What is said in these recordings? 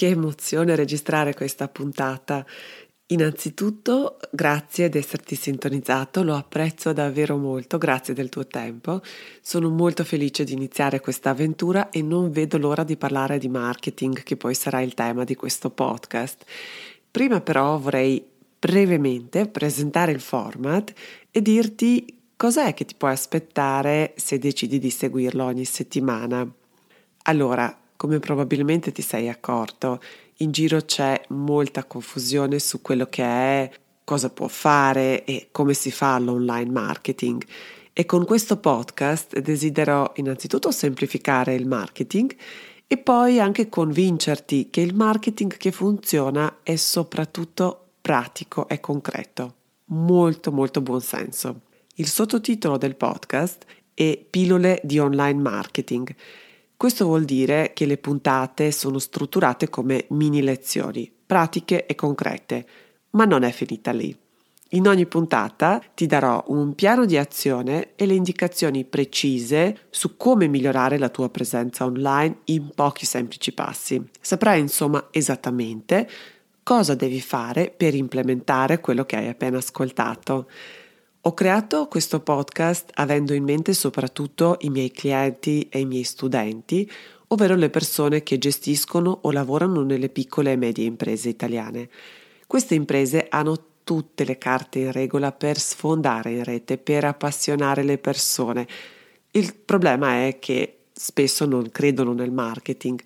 Che emozione registrare questa puntata. Innanzitutto, grazie di esserti sintonizzato, lo apprezzo davvero molto, grazie del tuo tempo. Sono molto felice di iniziare questa avventura e non vedo l'ora di parlare di marketing, che poi sarà il tema di questo podcast. Prima però vorrei brevemente presentare il format e dirti cos'è che ti puoi aspettare se decidi di seguirlo ogni settimana. Allora, come probabilmente ti sei accorto, in giro c'è molta confusione su quello che è, cosa può fare e come si fa l'online marketing. E con questo podcast desidero innanzitutto semplificare il marketing e poi anche convincerti che il marketing che funziona è soprattutto pratico e concreto. Molto molto buon senso. Il sottotitolo del podcast è Pillole di online marketing questo vuol dire che le puntate sono strutturate come mini lezioni, pratiche e concrete, ma non è finita lì. In ogni puntata ti darò un piano di azione e le indicazioni precise su come migliorare la tua presenza online in pochi semplici passi. Saprai insomma esattamente cosa devi fare per implementare quello che hai appena ascoltato. Ho creato questo podcast avendo in mente soprattutto i miei clienti e i miei studenti, ovvero le persone che gestiscono o lavorano nelle piccole e medie imprese italiane. Queste imprese hanno tutte le carte in regola per sfondare in rete, per appassionare le persone. Il problema è che spesso non credono nel marketing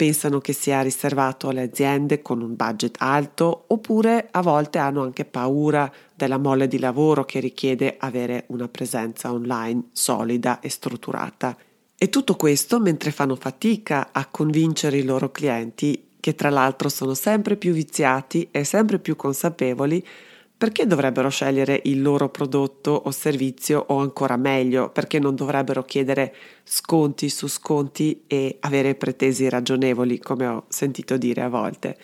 pensano che sia riservato alle aziende con un budget alto oppure a volte hanno anche paura della mole di lavoro che richiede avere una presenza online solida e strutturata. E tutto questo mentre fanno fatica a convincere i loro clienti, che tra l'altro sono sempre più viziati e sempre più consapevoli perché dovrebbero scegliere il loro prodotto o servizio o ancora meglio, perché non dovrebbero chiedere sconti su sconti e avere pretesi ragionevoli, come ho sentito dire a volte.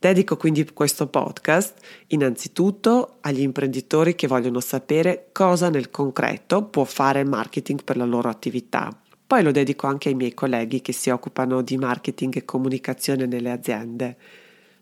Dedico quindi questo podcast innanzitutto agli imprenditori che vogliono sapere cosa nel concreto può fare il marketing per la loro attività. Poi lo dedico anche ai miei colleghi che si occupano di marketing e comunicazione nelle aziende.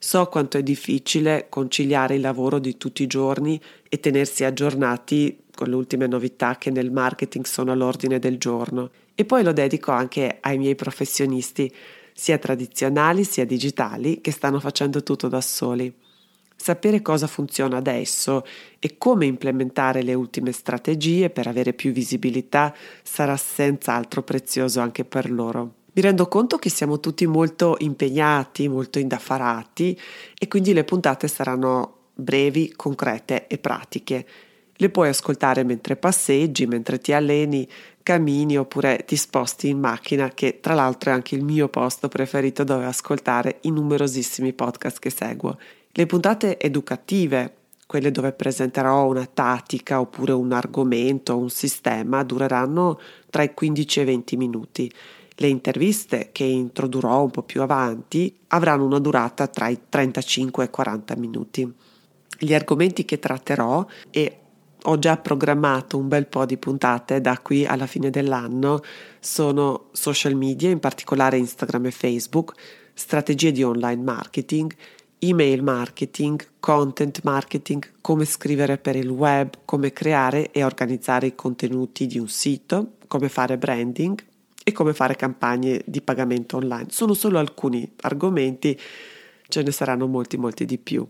So quanto è difficile conciliare il lavoro di tutti i giorni e tenersi aggiornati con le ultime novità che nel marketing sono all'ordine del giorno. E poi lo dedico anche ai miei professionisti, sia tradizionali sia digitali, che stanno facendo tutto da soli. Sapere cosa funziona adesso e come implementare le ultime strategie per avere più visibilità sarà senz'altro prezioso anche per loro. Mi rendo conto che siamo tutti molto impegnati, molto indaffarati e quindi le puntate saranno brevi, concrete e pratiche. Le puoi ascoltare mentre passeggi, mentre ti alleni, cammini oppure ti sposti in macchina, che tra l'altro è anche il mio posto preferito dove ascoltare i numerosissimi podcast che seguo. Le puntate educative, quelle dove presenterò una tattica oppure un argomento, un sistema, dureranno tra i 15 e i 20 minuti le interviste che introdurrò un po' più avanti avranno una durata tra i 35 e i 40 minuti. Gli argomenti che tratterò e ho già programmato un bel po' di puntate da qui alla fine dell'anno sono social media, in particolare Instagram e Facebook, strategie di online marketing, email marketing, content marketing, come scrivere per il web, come creare e organizzare i contenuti di un sito, come fare branding, e come fare campagne di pagamento online. Sono solo alcuni argomenti, ce ne saranno molti, molti di più.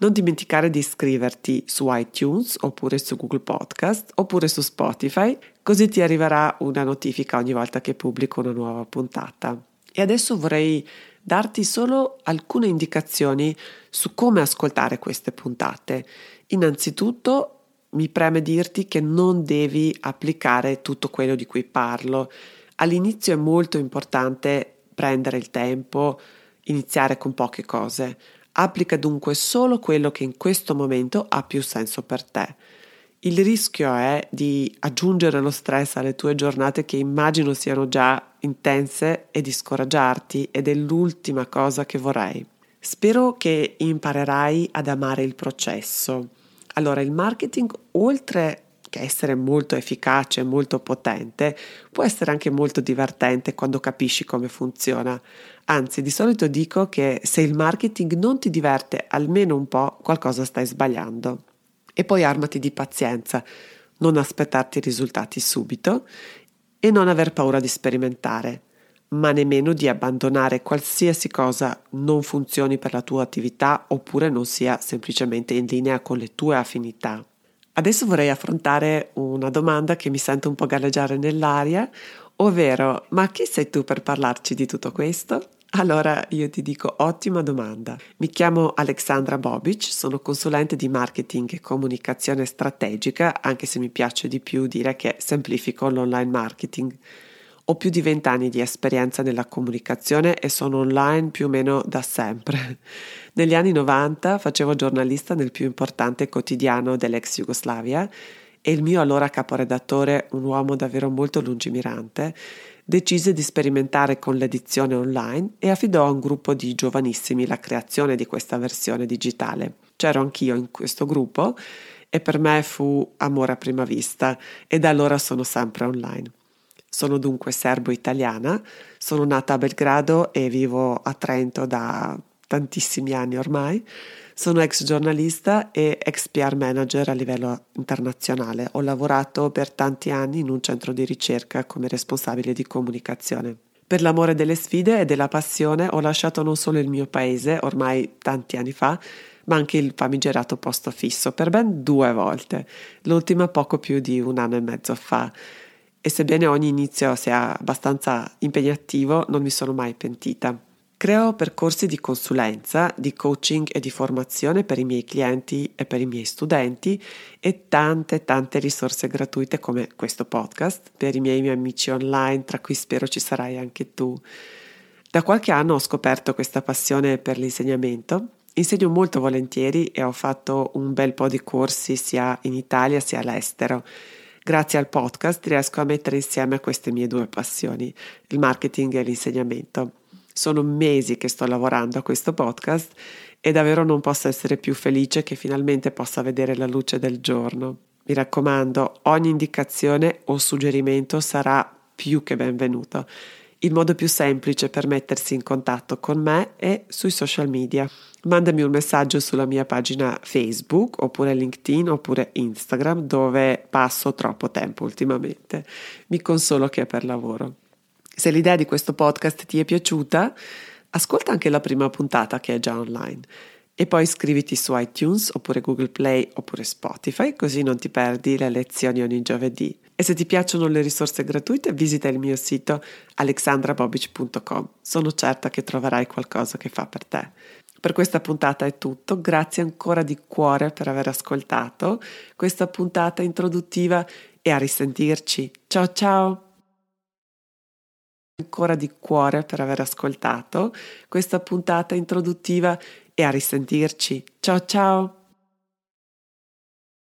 Non dimenticare di iscriverti su iTunes oppure su Google Podcast oppure su Spotify, così ti arriverà una notifica ogni volta che pubblico una nuova puntata. E adesso vorrei darti solo alcune indicazioni su come ascoltare queste puntate. Innanzitutto mi preme dirti che non devi applicare tutto quello di cui parlo All'inizio è molto importante prendere il tempo, iniziare con poche cose. Applica dunque solo quello che in questo momento ha più senso per te. Il rischio è di aggiungere lo stress alle tue giornate che immagino siano già intense e di scoraggiarti ed è l'ultima cosa che vorrei. Spero che imparerai ad amare il processo. Allora, il marketing, oltre che essere molto efficace molto potente, può essere anche molto divertente quando capisci come funziona. Anzi, di solito dico che se il marketing non ti diverte almeno un po', qualcosa stai sbagliando. E poi armati di pazienza, non aspettarti i risultati subito e non aver paura di sperimentare, ma nemmeno di abbandonare qualsiasi cosa non funzioni per la tua attività oppure non sia semplicemente in linea con le tue affinità. Adesso vorrei affrontare una domanda che mi sento un po' galleggiare nell'aria, ovvero ma chi sei tu per parlarci di tutto questo? Allora io ti dico ottima domanda. Mi chiamo Alexandra Bobic, sono consulente di marketing e comunicazione strategica, anche se mi piace di più dire che semplifico l'online marketing. Ho più di vent'anni di esperienza nella comunicazione e sono online più o meno da sempre. Negli anni 90 facevo giornalista nel più importante quotidiano dell'ex Jugoslavia e il mio allora caporedattore, un uomo davvero molto lungimirante, decise di sperimentare con l'edizione online e affidò a un gruppo di giovanissimi la creazione di questa versione digitale. C'ero anch'io in questo gruppo e per me fu amore a prima vista e da allora sono sempre online. Sono dunque serbo-italiana, sono nata a Belgrado e vivo a Trento da tantissimi anni ormai. Sono ex giornalista e ex PR manager a livello internazionale. Ho lavorato per tanti anni in un centro di ricerca come responsabile di comunicazione. Per l'amore delle sfide e della passione ho lasciato non solo il mio paese, ormai tanti anni fa, ma anche il famigerato posto fisso per ben due volte, l'ultima poco più di un anno e mezzo fa e sebbene ogni inizio sia abbastanza impegnativo, non mi sono mai pentita. Creo percorsi di consulenza, di coaching e di formazione per i miei clienti e per i miei studenti e tante tante risorse gratuite come questo podcast per i miei, miei amici online, tra cui spero ci sarai anche tu. Da qualche anno ho scoperto questa passione per l'insegnamento. Insegno molto volentieri e ho fatto un bel po' di corsi sia in Italia sia all'estero Grazie al podcast riesco a mettere insieme queste mie due passioni, il marketing e l'insegnamento. Sono mesi che sto lavorando a questo podcast e davvero non posso essere più felice che finalmente possa vedere la luce del giorno. Mi raccomando, ogni indicazione o suggerimento sarà più che benvenuto. Il modo più semplice per mettersi in contatto con me è sui social media. Mandami un messaggio sulla mia pagina Facebook oppure LinkedIn oppure Instagram dove passo troppo tempo ultimamente. Mi consolo che è per lavoro. Se l'idea di questo podcast ti è piaciuta, ascolta anche la prima puntata che è già online e poi iscriviti su iTunes oppure Google Play oppure Spotify così non ti perdi le lezioni ogni giovedì. E se ti piacciono le risorse gratuite, visita il mio sito alexandrabobic.com. Sono certa che troverai qualcosa che fa per te. Per questa puntata è tutto, grazie ancora di cuore per aver ascoltato questa puntata introduttiva e a risentirci. Ciao ciao! Ancora di cuore per aver ascoltato questa puntata introduttiva e a risentirci. Ciao ciao!